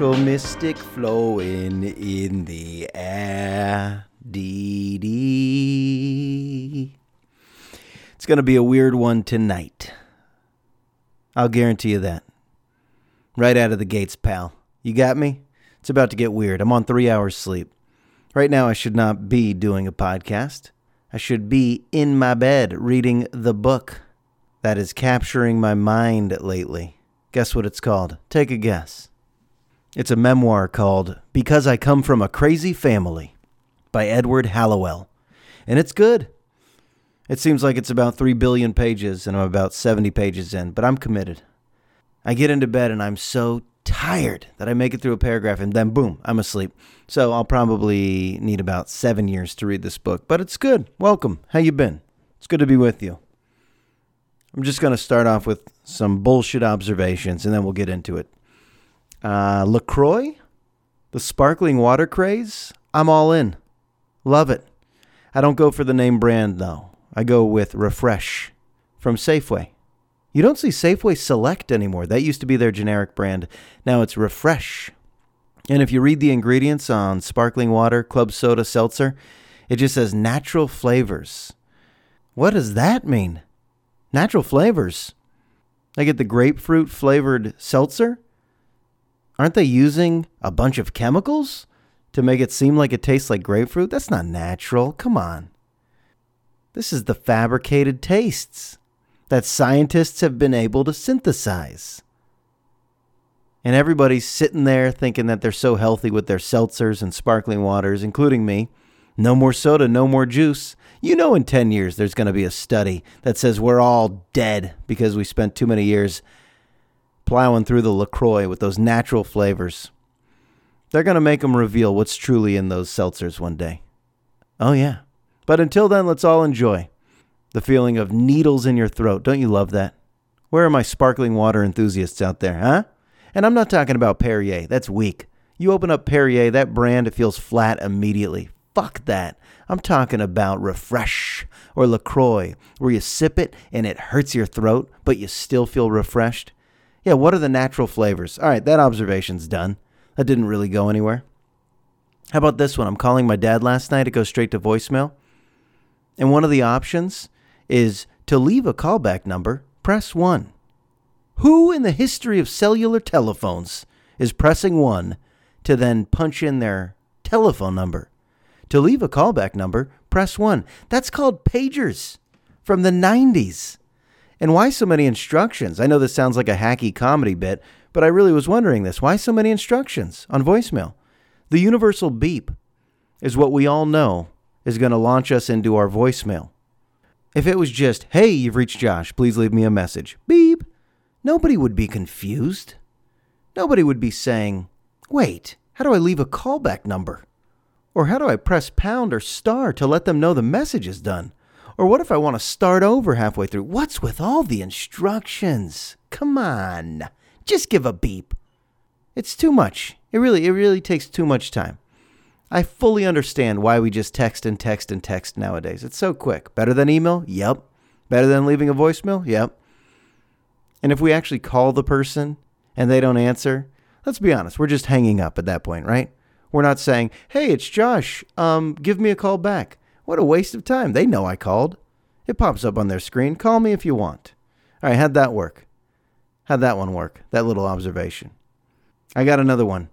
Natural mystic flowing in the air. Dee dee. It's going to be a weird one tonight. I'll guarantee you that. Right out of the gates, pal. You got me? It's about to get weird. I'm on three hours sleep. Right now, I should not be doing a podcast. I should be in my bed reading the book that is capturing my mind lately. Guess what it's called? Take a guess. It's a memoir called Because I Come From a Crazy Family by Edward Hallowell. And it's good. It seems like it's about 3 billion pages, and I'm about 70 pages in, but I'm committed. I get into bed and I'm so tired that I make it through a paragraph and then boom, I'm asleep. So I'll probably need about 7 years to read this book, but it's good. Welcome. How you been? It's good to be with you. I'm just going to start off with some bullshit observations and then we'll get into it. Uh, LaCroix, the sparkling water craze, I'm all in. Love it. I don't go for the name brand though. I go with Refresh from Safeway. You don't see Safeway Select anymore. That used to be their generic brand. Now it's Refresh. And if you read the ingredients on sparkling water, club soda, seltzer, it just says natural flavors. What does that mean? Natural flavors. I get the grapefruit flavored seltzer. Aren't they using a bunch of chemicals to make it seem like it tastes like grapefruit? That's not natural. Come on. This is the fabricated tastes that scientists have been able to synthesize. And everybody's sitting there thinking that they're so healthy with their seltzers and sparkling waters, including me. No more soda, no more juice. You know, in 10 years, there's going to be a study that says we're all dead because we spent too many years plowing through the LaCroix with those natural flavors. They're going to make them reveal what's truly in those seltzers one day. Oh, yeah. But until then, let's all enjoy the feeling of needles in your throat. Don't you love that? Where are my sparkling water enthusiasts out there, huh? And I'm not talking about Perrier. That's weak. You open up Perrier, that brand, it feels flat immediately. Fuck that. I'm talking about Refresh or LaCroix, where you sip it and it hurts your throat, but you still feel refreshed. Yeah, what are the natural flavors? All right, that observation's done. That didn't really go anywhere. How about this one? I'm calling my dad last night. It goes straight to voicemail. And one of the options is to leave a callback number, press 1. Who in the history of cellular telephones is pressing 1 to then punch in their telephone number? To leave a callback number, press 1. That's called pagers from the 90s. And why so many instructions? I know this sounds like a hacky comedy bit, but I really was wondering this. Why so many instructions on voicemail? The universal beep is what we all know is going to launch us into our voicemail. If it was just, hey, you've reached Josh, please leave me a message, beep, nobody would be confused. Nobody would be saying, wait, how do I leave a callback number? Or how do I press pound or star to let them know the message is done? Or what if I want to start over halfway through? What's with all the instructions? Come on, just give a beep. It's too much. It really, it really takes too much time. I fully understand why we just text and text and text nowadays. It's so quick. Better than email? Yep. Better than leaving a voicemail? Yep. And if we actually call the person and they don't answer, let's be honest, we're just hanging up at that point, right? We're not saying, "Hey, it's Josh. Um, give me a call back." What a waste of time. They know I called. It pops up on their screen. Call me if you want. All right, how'd that work? How'd that one work? That little observation. I got another one.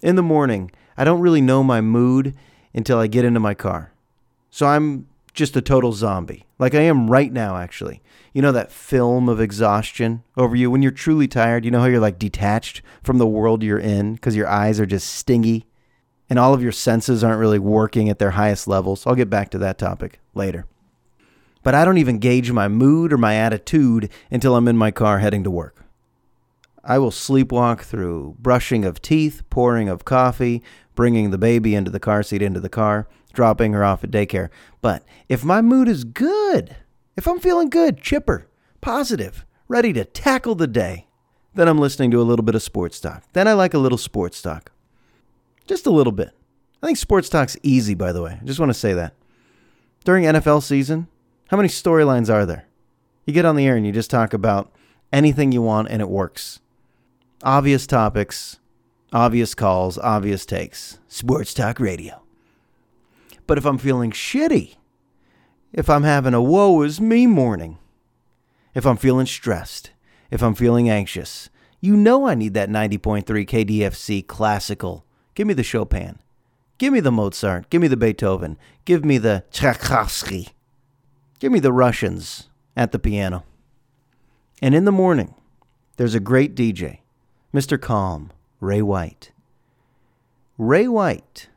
In the morning, I don't really know my mood until I get into my car. So I'm just a total zombie, like I am right now, actually. You know that film of exhaustion over you when you're truly tired? You know how you're like detached from the world you're in because your eyes are just stingy and all of your senses aren't really working at their highest levels. I'll get back to that topic later. But I don't even gauge my mood or my attitude until I'm in my car heading to work. I will sleepwalk through brushing of teeth, pouring of coffee, bringing the baby into the car seat into the car, dropping her off at daycare. But if my mood is good, if I'm feeling good, chipper, positive, ready to tackle the day, then I'm listening to a little bit of sports talk. Then I like a little sports talk. Just a little bit. I think sports talk's easy, by the way. I just want to say that. During NFL season, how many storylines are there? You get on the air and you just talk about anything you want and it works. Obvious topics, Obvious calls, obvious takes. Sports Talk Radio. But if I'm feeling shitty, if I'm having a woe is me morning, if I'm feeling stressed, if I'm feeling anxious, you know I need that 90.3 KDFC classical. Give me the Chopin. Give me the Mozart. Give me the Beethoven. Give me the Tchaikovsky. Give me the Russians at the piano. And in the morning, there's a great DJ, Mr. Calm, Ray White. Ray White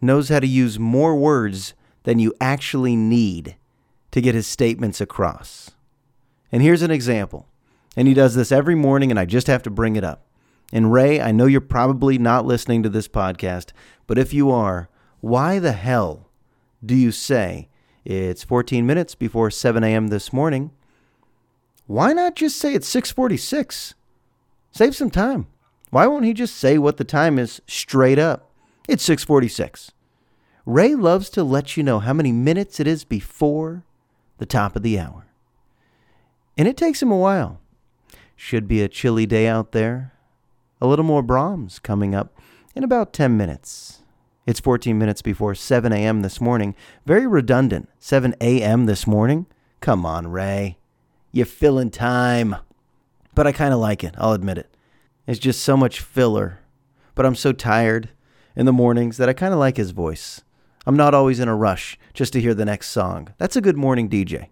knows how to use more words than you actually need to get his statements across. And here's an example. And he does this every morning, and I just have to bring it up. And Ray, I know you're probably not listening to this podcast, but if you are, why the hell do you say it's 14 minutes before 7 a.m. this morning? Why not just say it's 646? Save some time. Why won't he just say what the time is straight up? It's 646. Ray loves to let you know how many minutes it is before the top of the hour. And it takes him a while. Should be a chilly day out there. A little more Brahms coming up in about 10 minutes. It's 14 minutes before 7 a.m. this morning. Very redundant. 7 a.m. this morning? Come on, Ray. You're filling time. But I kind of like it, I'll admit it. It's just so much filler. But I'm so tired in the mornings that I kind of like his voice. I'm not always in a rush just to hear the next song. That's a good morning DJ.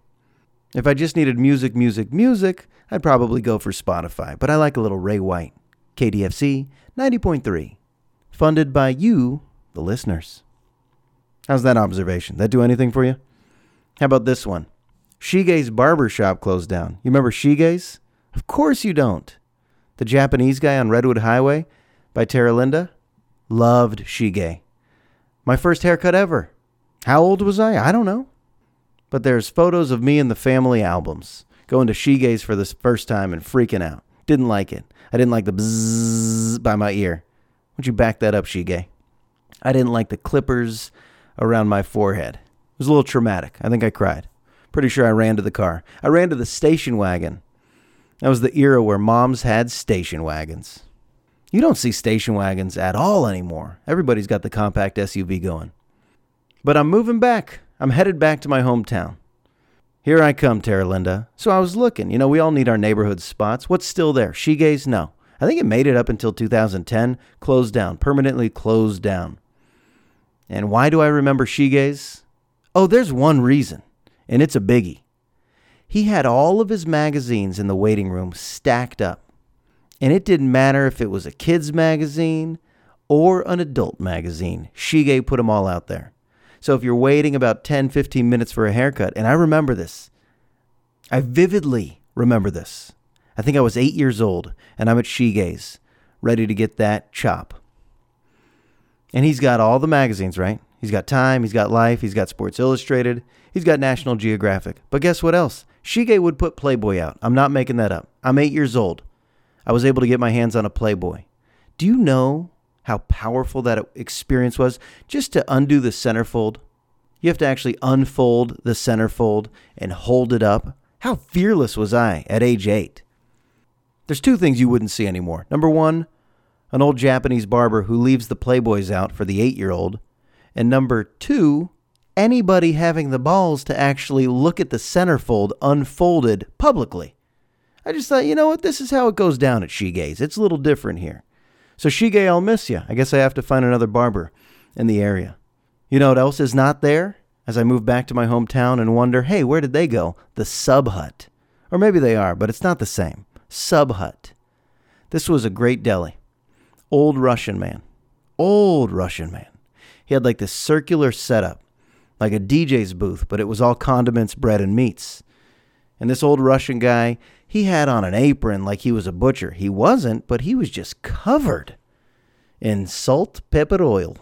If I just needed music, music, music, I'd probably go for Spotify. But I like a little Ray White. KDFC 90.3. Funded by you, the listeners. How's that observation? That do anything for you? How about this one? Shige's barber shop closed down. You remember Shige's? Of course you don't. The Japanese guy on Redwood Highway by Terra Linda? Loved Shige. My first haircut ever. How old was I? I don't know. But there's photos of me in the family albums going to Shige's for the first time and freaking out. Didn't like it. I didn't like the bzzz by my ear. Don't you back that up, Shige? I didn't like the clippers around my forehead. It was a little traumatic. I think I cried. Pretty sure I ran to the car. I ran to the station wagon. That was the era where moms had station wagons. You don't see station wagons at all anymore. Everybody's got the compact SUV going. But I'm moving back. I'm headed back to my hometown. Here I come, Terra Linda. So I was looking. You know, we all need our neighborhood spots. What's still there? Shige's? No. I think it made it up until 2010. Closed down. Permanently closed down. And why do I remember Shige's? Oh, there's one reason, and it's a biggie. He had all of his magazines in the waiting room stacked up. And it didn't matter if it was a kid's magazine or an adult magazine. Shige put them all out there. So if you're waiting about 10, 15 minutes for a haircut, and I remember this, I vividly remember this. I think I was eight years old, and I'm at Shige's, ready to get that chop. And he's got all the magazines, right? He's got Time, he's got Life, he's got Sports Illustrated, he's got National Geographic. But guess what else? Shige would put Playboy out. I'm not making that up. I'm eight years old. I was able to get my hands on a Playboy. Do you know how powerful that experience was? Just to undo the centerfold, you have to actually unfold the centerfold and hold it up. How fearless was I at age eight? There's two things you wouldn't see anymore. Number one, an old Japanese barber who leaves the Playboys out for the eight year old. And number two, anybody having the balls to actually look at the centerfold unfolded publicly. I just thought, you know what? This is how it goes down at Shige's. It's a little different here. So, Shige, I'll miss you. I guess I have to find another barber in the area. You know what else is not there? As I move back to my hometown and wonder, hey, where did they go? The Sub Hut. Or maybe they are, but it's not the same. Sub Hut. This was a great deli. Old Russian man. Old Russian man. He had like this circular setup, like a DJ's booth, but it was all condiments, bread, and meats. And this old Russian guy, he had on an apron like he was a butcher. He wasn't, but he was just covered in salt, pepper, oil.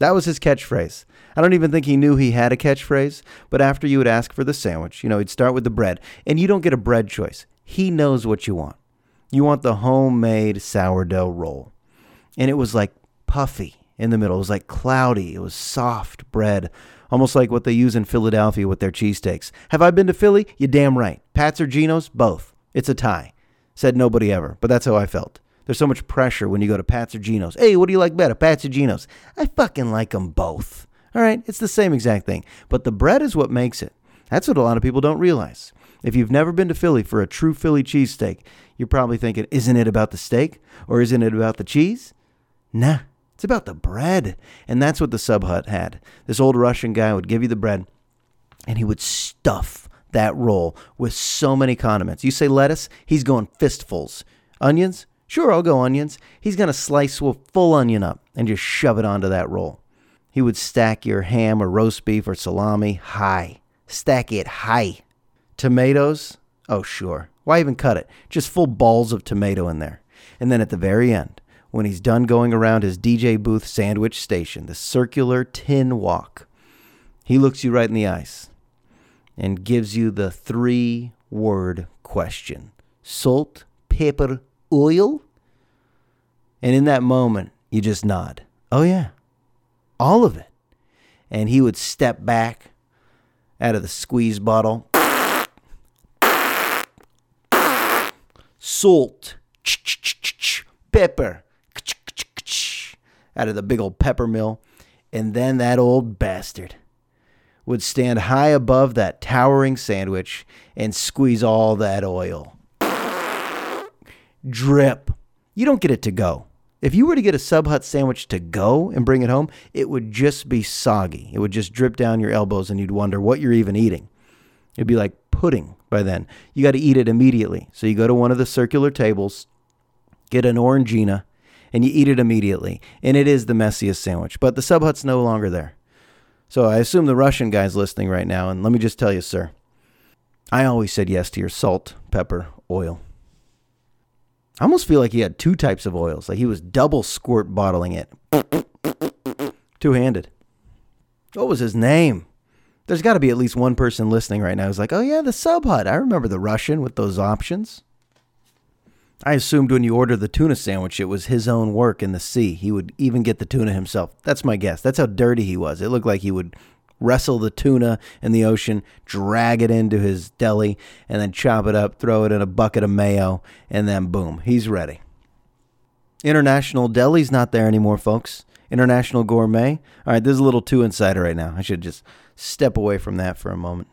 That was his catchphrase. I don't even think he knew he had a catchphrase, but after you would ask for the sandwich, you know, he'd start with the bread, and you don't get a bread choice. He knows what you want. You want the homemade sourdough roll. And it was like puffy in the middle. It was like cloudy. It was soft bread, almost like what they use in Philadelphia with their cheesesteaks. Have I been to Philly? You damn right. Pat's or Geno's? Both. It's a tie. Said nobody ever, but that's how I felt. There's so much pressure when you go to Pat's or Geno's. Hey, what do you like better, Pat's or Geno's? I fucking like them both. All right, it's the same exact thing. But the bread is what makes it. That's what a lot of people don't realize. If you've never been to Philly for a true Philly cheesesteak, you're probably thinking, isn't it about the steak or isn't it about the cheese? Nah, it's about the bread. And that's what the Sub Hut had. This old Russian guy would give you the bread and he would stuff that roll with so many condiments. You say lettuce, he's going fistfuls. Onions? Sure, I'll go onions. He's going to slice a full onion up and just shove it onto that roll. He would stack your ham or roast beef or salami high. Stack it high. Tomatoes? Oh, sure. Why even cut it? Just full balls of tomato in there. And then at the very end, when he's done going around his DJ booth sandwich station, the circular tin walk, he looks you right in the eyes and gives you the three word question salt, pepper, oil? And in that moment, you just nod. Oh, yeah, all of it. And he would step back out of the squeeze bottle. Salt, pepper, out of the big old pepper mill. And then that old bastard would stand high above that towering sandwich and squeeze all that oil. Drip. You don't get it to go. If you were to get a Sub Hut sandwich to go and bring it home, it would just be soggy. It would just drip down your elbows and you'd wonder what you're even eating. It'd be like pudding by then. You got to eat it immediately. So you go to one of the circular tables, get an Orangina, and you eat it immediately. And it is the messiest sandwich. But the Sub Hut's no longer there. So I assume the Russian guy's listening right now. And let me just tell you, sir, I always said yes to your salt, pepper, oil. I almost feel like he had two types of oils. Like he was double squirt bottling it. Two handed. What was his name? There's got to be at least one person listening right now who's like, oh, yeah, the Sub Hut. I remember the Russian with those options. I assumed when you ordered the tuna sandwich, it was his own work in the sea. He would even get the tuna himself. That's my guess. That's how dirty he was. It looked like he would wrestle the tuna in the ocean, drag it into his deli, and then chop it up, throw it in a bucket of mayo, and then boom, he's ready. International Deli's not there anymore, folks. International Gourmet. All right, this is a little too insider right now. I should just step away from that for a moment.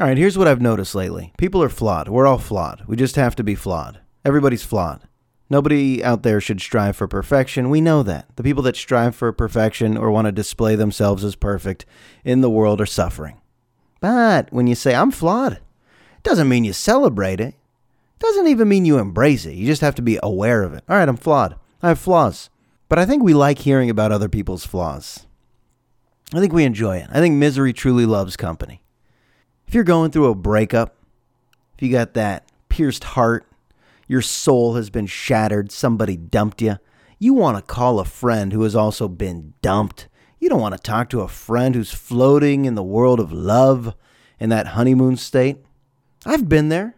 All right, here's what I've noticed lately people are flawed. We're all flawed. We just have to be flawed. Everybody's flawed. Nobody out there should strive for perfection. We know that. The people that strive for perfection or want to display themselves as perfect in the world are suffering. But when you say, I'm flawed, it doesn't mean you celebrate it. It doesn't even mean you embrace it. You just have to be aware of it. All right, I'm flawed. I have flaws. But I think we like hearing about other people's flaws. I think we enjoy it. I think misery truly loves company. If you're going through a breakup, if you got that pierced heart, your soul has been shattered, somebody dumped you, you want to call a friend who has also been dumped. You don't want to talk to a friend who's floating in the world of love in that honeymoon state. I've been there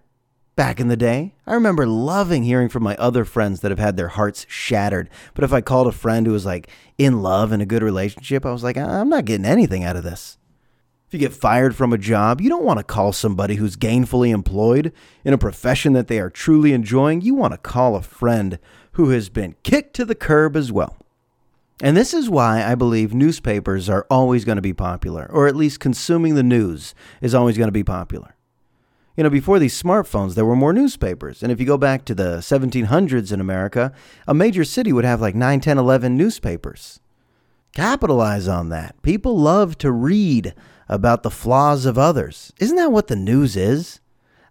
back in the day. I remember loving hearing from my other friends that have had their hearts shattered. But if I called a friend who was like in love in a good relationship, I was like, I'm not getting anything out of this. If you get fired from a job, you don't want to call somebody who's gainfully employed in a profession that they are truly enjoying. You want to call a friend who has been kicked to the curb as well. And this is why I believe newspapers are always going to be popular, or at least consuming the news is always going to be popular. You know, before these smartphones, there were more newspapers. And if you go back to the 1700s in America, a major city would have like 9, 10, 11 newspapers. Capitalize on that. People love to read about the flaws of others. Isn't that what the news is?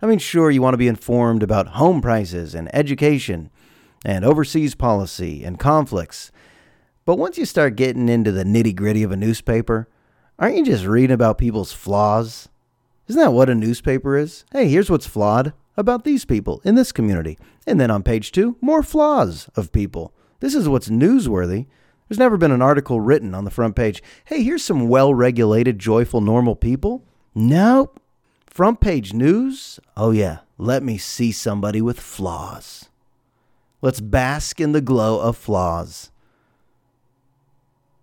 I mean, sure, you want to be informed about home prices and education and overseas policy and conflicts. But once you start getting into the nitty gritty of a newspaper, aren't you just reading about people's flaws? Isn't that what a newspaper is? Hey, here's what's flawed about these people in this community. And then on page two, more flaws of people. This is what's newsworthy. There's never been an article written on the front page. Hey, here's some well regulated, joyful, normal people. Nope. Front page news? Oh, yeah. Let me see somebody with flaws. Let's bask in the glow of flaws.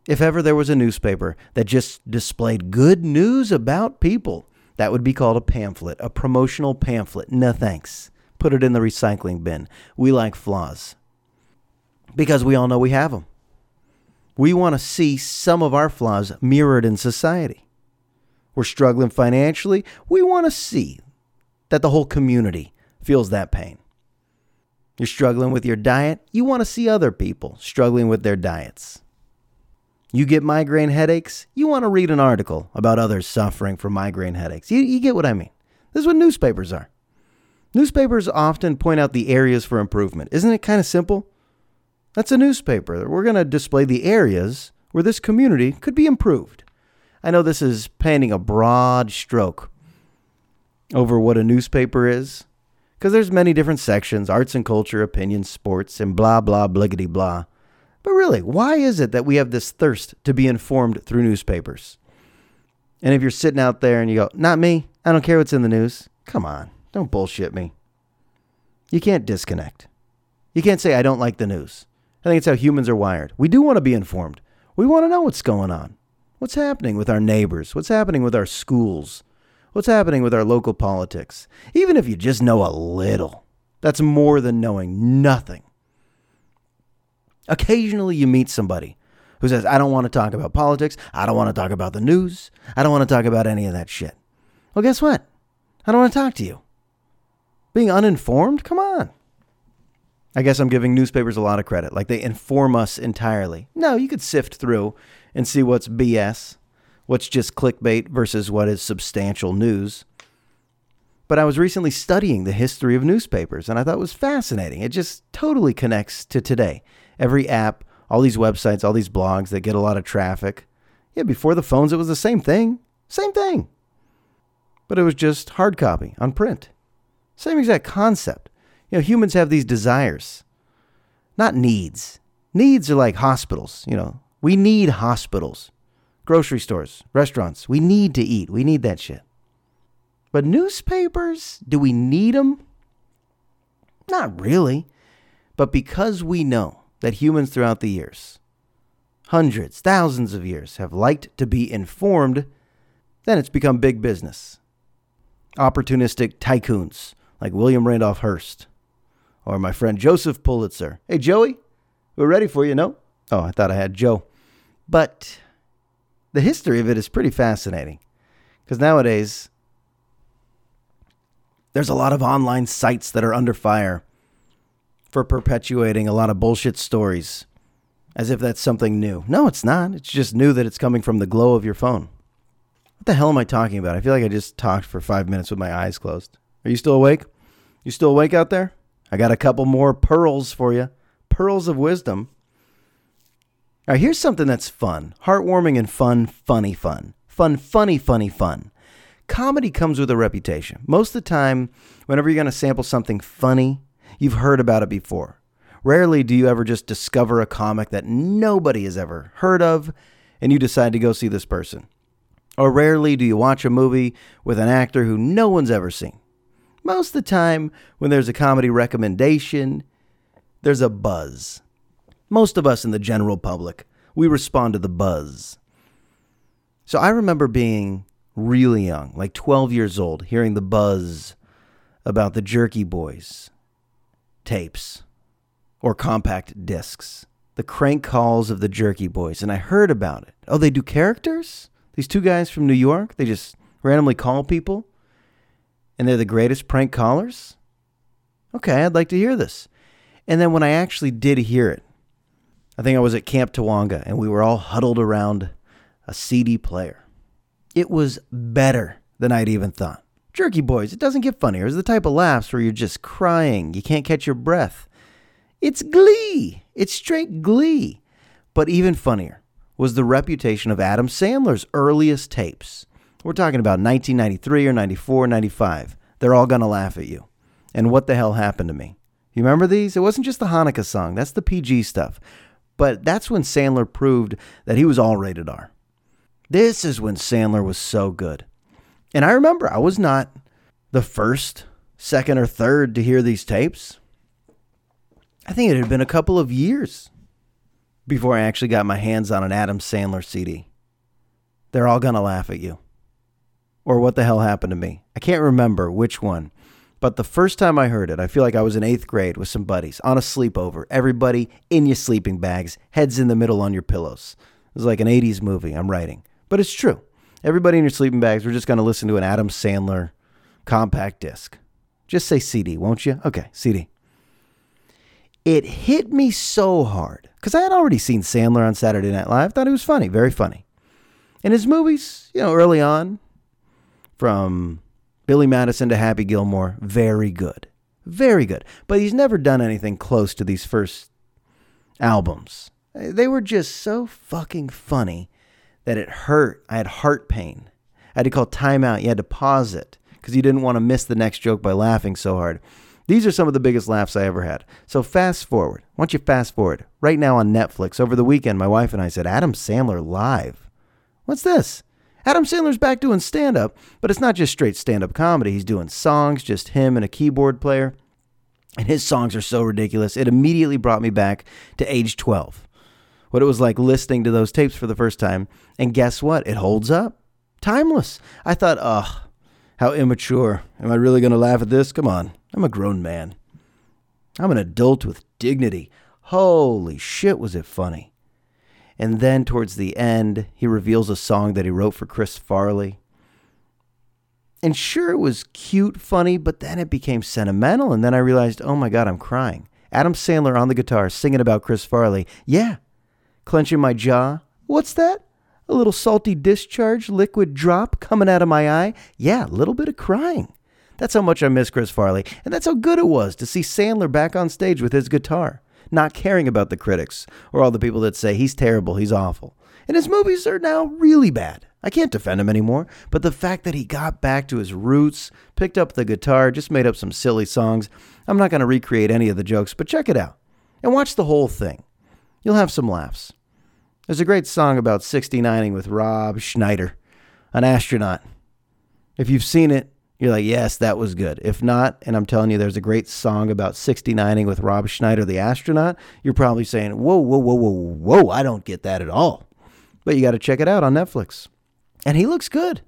If ever there was a newspaper that just displayed good news about people, that would be called a pamphlet, a promotional pamphlet. No thanks. put it in the recycling bin. We like flaws because we all know we have them. We want to see some of our flaws mirrored in society. We're struggling financially. We want to see that the whole community feels that pain. You're struggling with your diet. You want to see other people struggling with their diets. You get migraine headaches. You want to read an article about others suffering from migraine headaches. You, you get what I mean. This is what newspapers are. Newspapers often point out the areas for improvement. Isn't it kind of simple? That's a newspaper. We're going to display the areas where this community could be improved. I know this is painting a broad stroke over what a newspaper is, because there's many different sections arts and culture, opinion, sports, and blah, blah, bliggity, blah. But really, why is it that we have this thirst to be informed through newspapers? And if you're sitting out there and you go, not me, I don't care what's in the news, come on, don't bullshit me. You can't disconnect. You can't say, I don't like the news. I think it's how humans are wired. We do want to be informed. We want to know what's going on. What's happening with our neighbors? What's happening with our schools? What's happening with our local politics? Even if you just know a little, that's more than knowing nothing. Occasionally, you meet somebody who says, I don't want to talk about politics. I don't want to talk about the news. I don't want to talk about any of that shit. Well, guess what? I don't want to talk to you. Being uninformed? Come on. I guess I'm giving newspapers a lot of credit. Like they inform us entirely. No, you could sift through and see what's BS, what's just clickbait versus what is substantial news. But I was recently studying the history of newspapers and I thought it was fascinating. It just totally connects to today. Every app, all these websites, all these blogs that get a lot of traffic. Yeah, before the phones, it was the same thing. Same thing. But it was just hard copy on print. Same exact concept. You know, humans have these desires, not needs. Needs are like hospitals. You know, we need hospitals, grocery stores, restaurants. We need to eat. We need that shit. But newspapers, do we need them? Not really. But because we know that humans throughout the years, hundreds, thousands of years, have liked to be informed, then it's become big business. Opportunistic tycoons like William Randolph Hearst or my friend Joseph Pulitzer. Hey, Joey, we're ready for you, no? Oh, I thought I had Joe. But the history of it is pretty fascinating because nowadays there's a lot of online sites that are under fire for perpetuating a lot of bullshit stories as if that's something new. No, it's not. It's just new that it's coming from the glow of your phone. What the hell am I talking about? I feel like I just talked for five minutes with my eyes closed. Are you still awake? You still awake out there? I got a couple more pearls for you. Pearls of wisdom. Right, here's something that's fun, heartwarming, and fun, funny, fun. Fun, funny, funny, fun. Comedy comes with a reputation. Most of the time, whenever you're going to sample something funny, you've heard about it before. Rarely do you ever just discover a comic that nobody has ever heard of and you decide to go see this person. Or rarely do you watch a movie with an actor who no one's ever seen. Most of the time, when there's a comedy recommendation, there's a buzz. Most of us in the general public, we respond to the buzz. So I remember being really young, like 12 years old, hearing the buzz about the Jerky Boys tapes or compact discs, the crank calls of the Jerky Boys, and I heard about it. Oh, they do characters? These two guys from New York, they just randomly call people? And they're the greatest prank callers? Okay, I'd like to hear this. And then when I actually did hear it, I think I was at Camp Tawonga and we were all huddled around a CD player. It was better than I'd even thought. Jerky Boys, it doesn't get funnier. It's the type of laughs where you're just crying, you can't catch your breath. It's glee. It's straight glee. But even funnier was the reputation of Adam Sandler's earliest tapes. We're talking about 1993 or 94, 95. They're all going to laugh at you. And what the hell happened to me? You remember these? It wasn't just the Hanukkah song, that's the PG stuff. But that's when Sandler proved that he was all rated R. This is when Sandler was so good. And I remember I was not the first, second, or third to hear these tapes. I think it had been a couple of years before I actually got my hands on an Adam Sandler CD. They're all going to laugh at you or what the hell happened to me. I can't remember which one, But the first time I heard it, I feel like I was in eighth grade with some buddies on a sleepover. Everybody in your sleeping bags, heads in the middle on your pillows. It was like an 80s movie I'm writing. But it's true. Everybody in your sleeping bags, we're just going to listen to an Adam Sandler compact disc. Just say CD, won't you? Okay, CD. It hit me so hard because I had already seen Sandler on Saturday Night Live. Thought he was funny, very funny. In his movies, you know, early on, from Billy Madison to Happy Gilmore, very good. Very good. But he's never done anything close to these first albums. They were just so fucking funny that it hurt. I had heart pain. I had to call timeout. You had to pause it because you didn't want to miss the next joke by laughing so hard. These are some of the biggest laughs I ever had. So fast forward. Why don't you fast forward? Right now on Netflix, over the weekend, my wife and I said, Adam Sandler live. What's this? Adam Sandler's back doing stand up, but it's not just straight stand up comedy. He's doing songs, just him and a keyboard player. And his songs are so ridiculous. It immediately brought me back to age 12. What it was like listening to those tapes for the first time. And guess what? It holds up. Timeless. I thought, ugh, how immature. Am I really going to laugh at this? Come on. I'm a grown man. I'm an adult with dignity. Holy shit, was it funny. And then towards the end, he reveals a song that he wrote for Chris Farley. And sure, it was cute, funny, but then it became sentimental. And then I realized, oh my God, I'm crying. Adam Sandler on the guitar singing about Chris Farley. Yeah. Clenching my jaw. What's that? A little salty discharge, liquid drop coming out of my eye. Yeah, a little bit of crying. That's how much I miss Chris Farley. And that's how good it was to see Sandler back on stage with his guitar not caring about the critics or all the people that say he's terrible, he's awful. And his movies are now really bad. I can't defend him anymore, but the fact that he got back to his roots, picked up the guitar, just made up some silly songs, I'm not going to recreate any of the jokes, but check it out and watch the whole thing. You'll have some laughs. There's a great song about 69ing with Rob Schneider, an astronaut. If you've seen it, you're like, yes, that was good. If not, and I'm telling you, there's a great song about 69ing with Rob Schneider, the astronaut, you're probably saying, whoa, whoa, whoa, whoa, whoa, I don't get that at all. But you got to check it out on Netflix. And he looks good.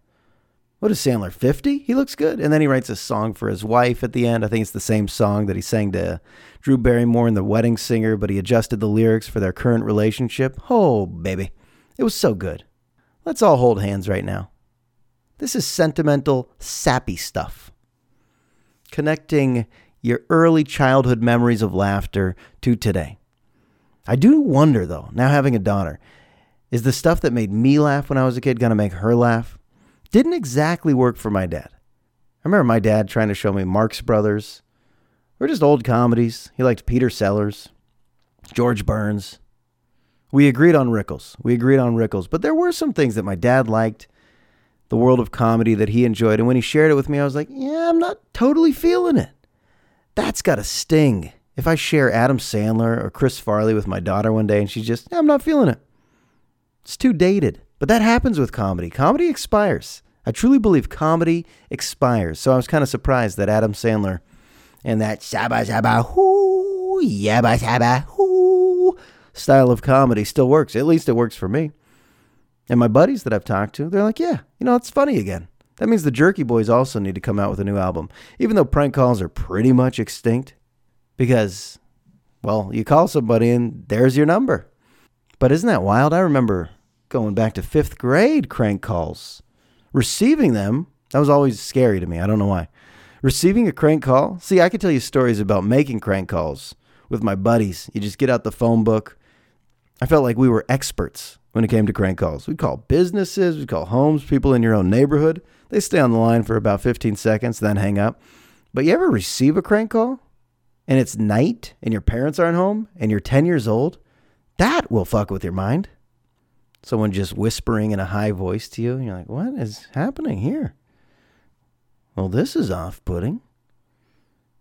What is Sandler, 50? He looks good. And then he writes a song for his wife at the end. I think it's the same song that he sang to Drew Barrymore in The Wedding Singer, but he adjusted the lyrics for their current relationship. Oh, baby. It was so good. Let's all hold hands right now. This is sentimental, sappy stuff. Connecting your early childhood memories of laughter to today. I do wonder, though, now having a daughter, is the stuff that made me laugh when I was a kid going to make her laugh? Didn't exactly work for my dad. I remember my dad trying to show me Marx Brothers, or just old comedies. He liked Peter Sellers, George Burns. We agreed on Rickles. We agreed on Rickles, but there were some things that my dad liked the world of comedy that he enjoyed. And when he shared it with me, I was like, yeah, I'm not totally feeling it. That's got a sting. If I share Adam Sandler or Chris Farley with my daughter one day and she's just, yeah, I'm not feeling it. It's too dated. But that happens with comedy. Comedy expires. I truly believe comedy expires. So I was kind of surprised that Adam Sandler and that shabba shabba hoo, yabba shabba hoo style of comedy still works. At least it works for me. And my buddies that I've talked to, they're like, yeah, you know, it's funny again. That means the Jerky Boys also need to come out with a new album, even though prank calls are pretty much extinct. Because, well, you call somebody and there's your number. But isn't that wild? I remember going back to fifth grade crank calls. Receiving them, that was always scary to me. I don't know why. Receiving a crank call, see, I could tell you stories about making crank calls with my buddies. You just get out the phone book. I felt like we were experts when it came to crank calls. We'd call businesses, we'd call homes, people in your own neighborhood. They stay on the line for about 15 seconds, then hang up. But you ever receive a crank call and it's night and your parents aren't home and you're 10 years old? That will fuck with your mind. Someone just whispering in a high voice to you, and you're like, what is happening here? Well, this is off putting.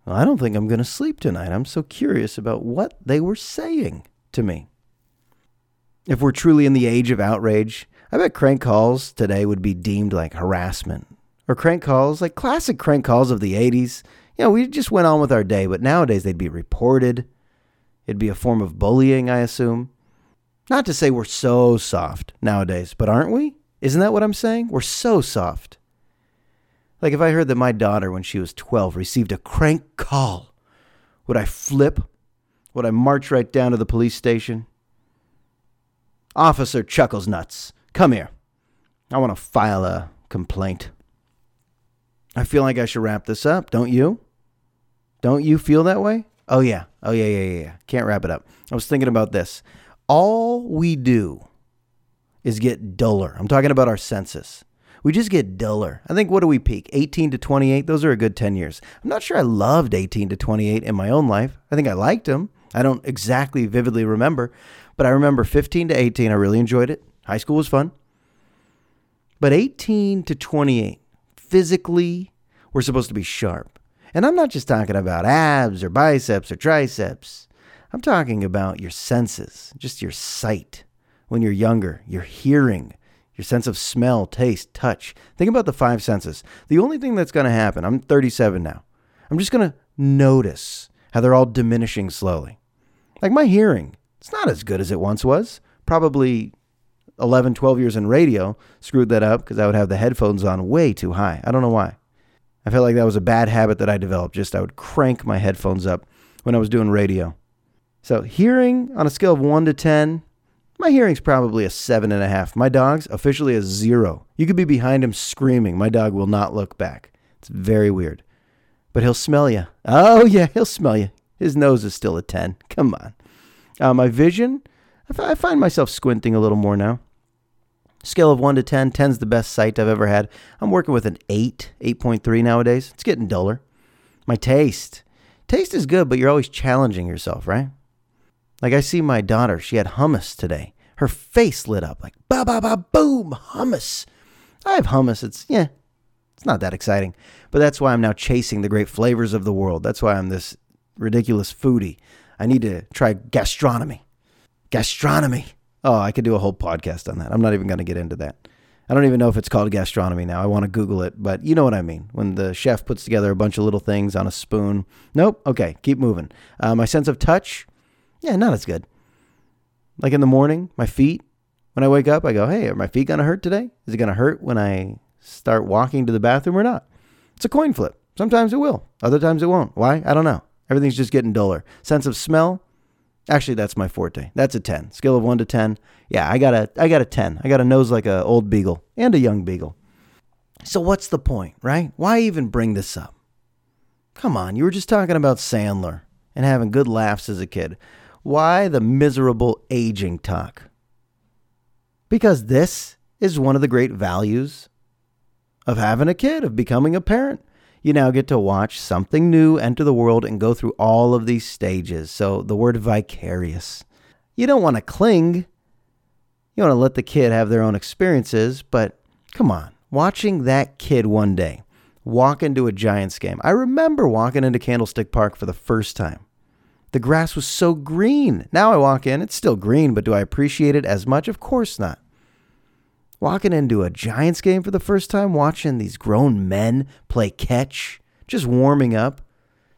Well, I don't think I'm going to sleep tonight. I'm so curious about what they were saying to me. If we're truly in the age of outrage, I bet crank calls today would be deemed like harassment. Or crank calls, like classic crank calls of the 80s. You know, we just went on with our day, but nowadays they'd be reported. It'd be a form of bullying, I assume. Not to say we're so soft nowadays, but aren't we? Isn't that what I'm saying? We're so soft. Like if I heard that my daughter, when she was 12, received a crank call, would I flip? Would I march right down to the police station? Officer Chuckles Nuts, come here. I want to file a complaint. I feel like I should wrap this up, don't you? Don't you feel that way? Oh, yeah. Oh, yeah, yeah, yeah, yeah. Can't wrap it up. I was thinking about this. All we do is get duller. I'm talking about our senses. We just get duller. I think what do we peak? 18 to 28. Those are a good 10 years. I'm not sure I loved 18 to 28 in my own life. I think I liked them. I don't exactly vividly remember, but I remember 15 to 18. I really enjoyed it. High school was fun. But 18 to 28, physically, we're supposed to be sharp. And I'm not just talking about abs or biceps or triceps. I'm talking about your senses, just your sight when you're younger, your hearing, your sense of smell, taste, touch. Think about the five senses. The only thing that's going to happen, I'm 37 now, I'm just going to notice how they're all diminishing slowly. Like my hearing, it's not as good as it once was. Probably 11, 12 years in radio screwed that up because I would have the headphones on way too high. I don't know why. I felt like that was a bad habit that I developed. Just I would crank my headphones up when I was doing radio. So, hearing on a scale of 1 to 10, my hearing's probably a seven and a half. My dog's officially a zero. You could be behind him screaming. My dog will not look back. It's very weird. But he'll smell you. Oh, yeah, he'll smell you. His nose is still a 10. Come on. Uh, my vision, I, f- I find myself squinting a little more now. Scale of 1 to 10, 10's the best sight I've ever had. I'm working with an 8, 8.3 nowadays. It's getting duller. My taste. Taste is good, but you're always challenging yourself, right? Like I see my daughter, she had hummus today. Her face lit up like ba ba ba boom, hummus. I have hummus. It's yeah, it's not that exciting. But that's why I'm now chasing the great flavors of the world. That's why I'm this ridiculous foodie. I need to try gastronomy. Gastronomy. Oh, I could do a whole podcast on that. I'm not even going to get into that. I don't even know if it's called gastronomy now. I want to Google it, but you know what I mean. When the chef puts together a bunch of little things on a spoon. Nope. Okay, keep moving. Uh, my sense of touch. Yeah, not as good. Like in the morning, my feet, when I wake up, I go, hey, are my feet going to hurt today? Is it going to hurt when I start walking to the bathroom or not? It's a coin flip. Sometimes it will, other times it won't. Why? I don't know. Everything's just getting duller. Sense of smell, actually, that's my forte. That's a 10. Scale of 1 to 10. Yeah, I got a, I got a 10. I got a nose like an old beagle and a young beagle. So what's the point, right? Why even bring this up? Come on, you were just talking about Sandler and having good laughs as a kid. Why the miserable aging talk? Because this is one of the great values of having a kid, of becoming a parent. You now get to watch something new enter the world and go through all of these stages. So the word vicarious. You don't want to cling. You want to let the kid have their own experiences, but come on, watching that kid one day walk into a Giants game. I remember walking into Candlestick Park for the first time. The grass was so green. Now I walk in, it's still green, but do I appreciate it as much? Of course not. Walking into a Giants game for the first time, watching these grown men play catch, just warming up,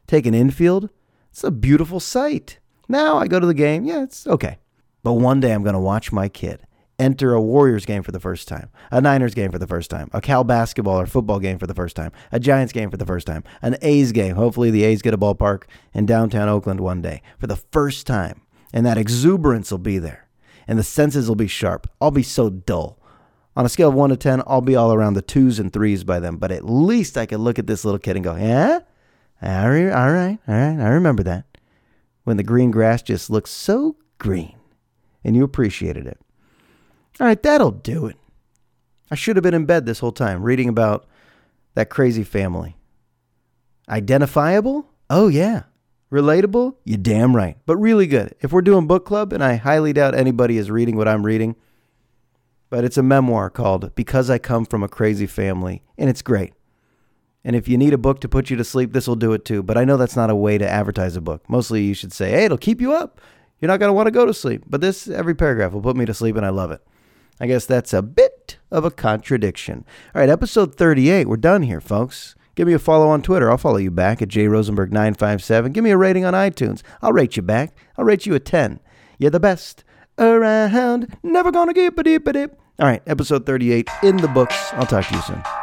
taking infield, it's a beautiful sight. Now I go to the game, yeah, it's okay. But one day I'm going to watch my kid enter a Warriors game for the first time, a Niners game for the first time, a Cal basketball or football game for the first time, a Giants game for the first time, an A's game. Hopefully, the A's get a ballpark in downtown Oakland one day for the first time. And that exuberance will be there. And the senses will be sharp. I'll be so dull. On a scale of 1 to 10, I'll be all around the twos and threes by then. But at least I could look at this little kid and go, yeah? All right, all right, all right. I remember that. When the green grass just looks so green and you appreciated it. All right, that'll do it. I should have been in bed this whole time reading about that crazy family. Identifiable? Oh, yeah. Relatable? You damn right. But really good. If we're doing book club, and I highly doubt anybody is reading what I'm reading, but it's a memoir called Because I Come From a Crazy Family, and it's great. And if you need a book to put you to sleep, this will do it too. But I know that's not a way to advertise a book. Mostly you should say, hey, it'll keep you up. You're not going to want to go to sleep. But this, every paragraph will put me to sleep, and I love it. I guess that's a bit of a contradiction. All right, episode 38. We're done here, folks. Give me a follow on Twitter. I'll follow you back at jrosenberg957. Give me a rating on iTunes. I'll rate you back. I'll rate you a 10. You're the best around. Never gonna keep a deep a dip. All right, episode 38 in the books. I'll talk to you soon.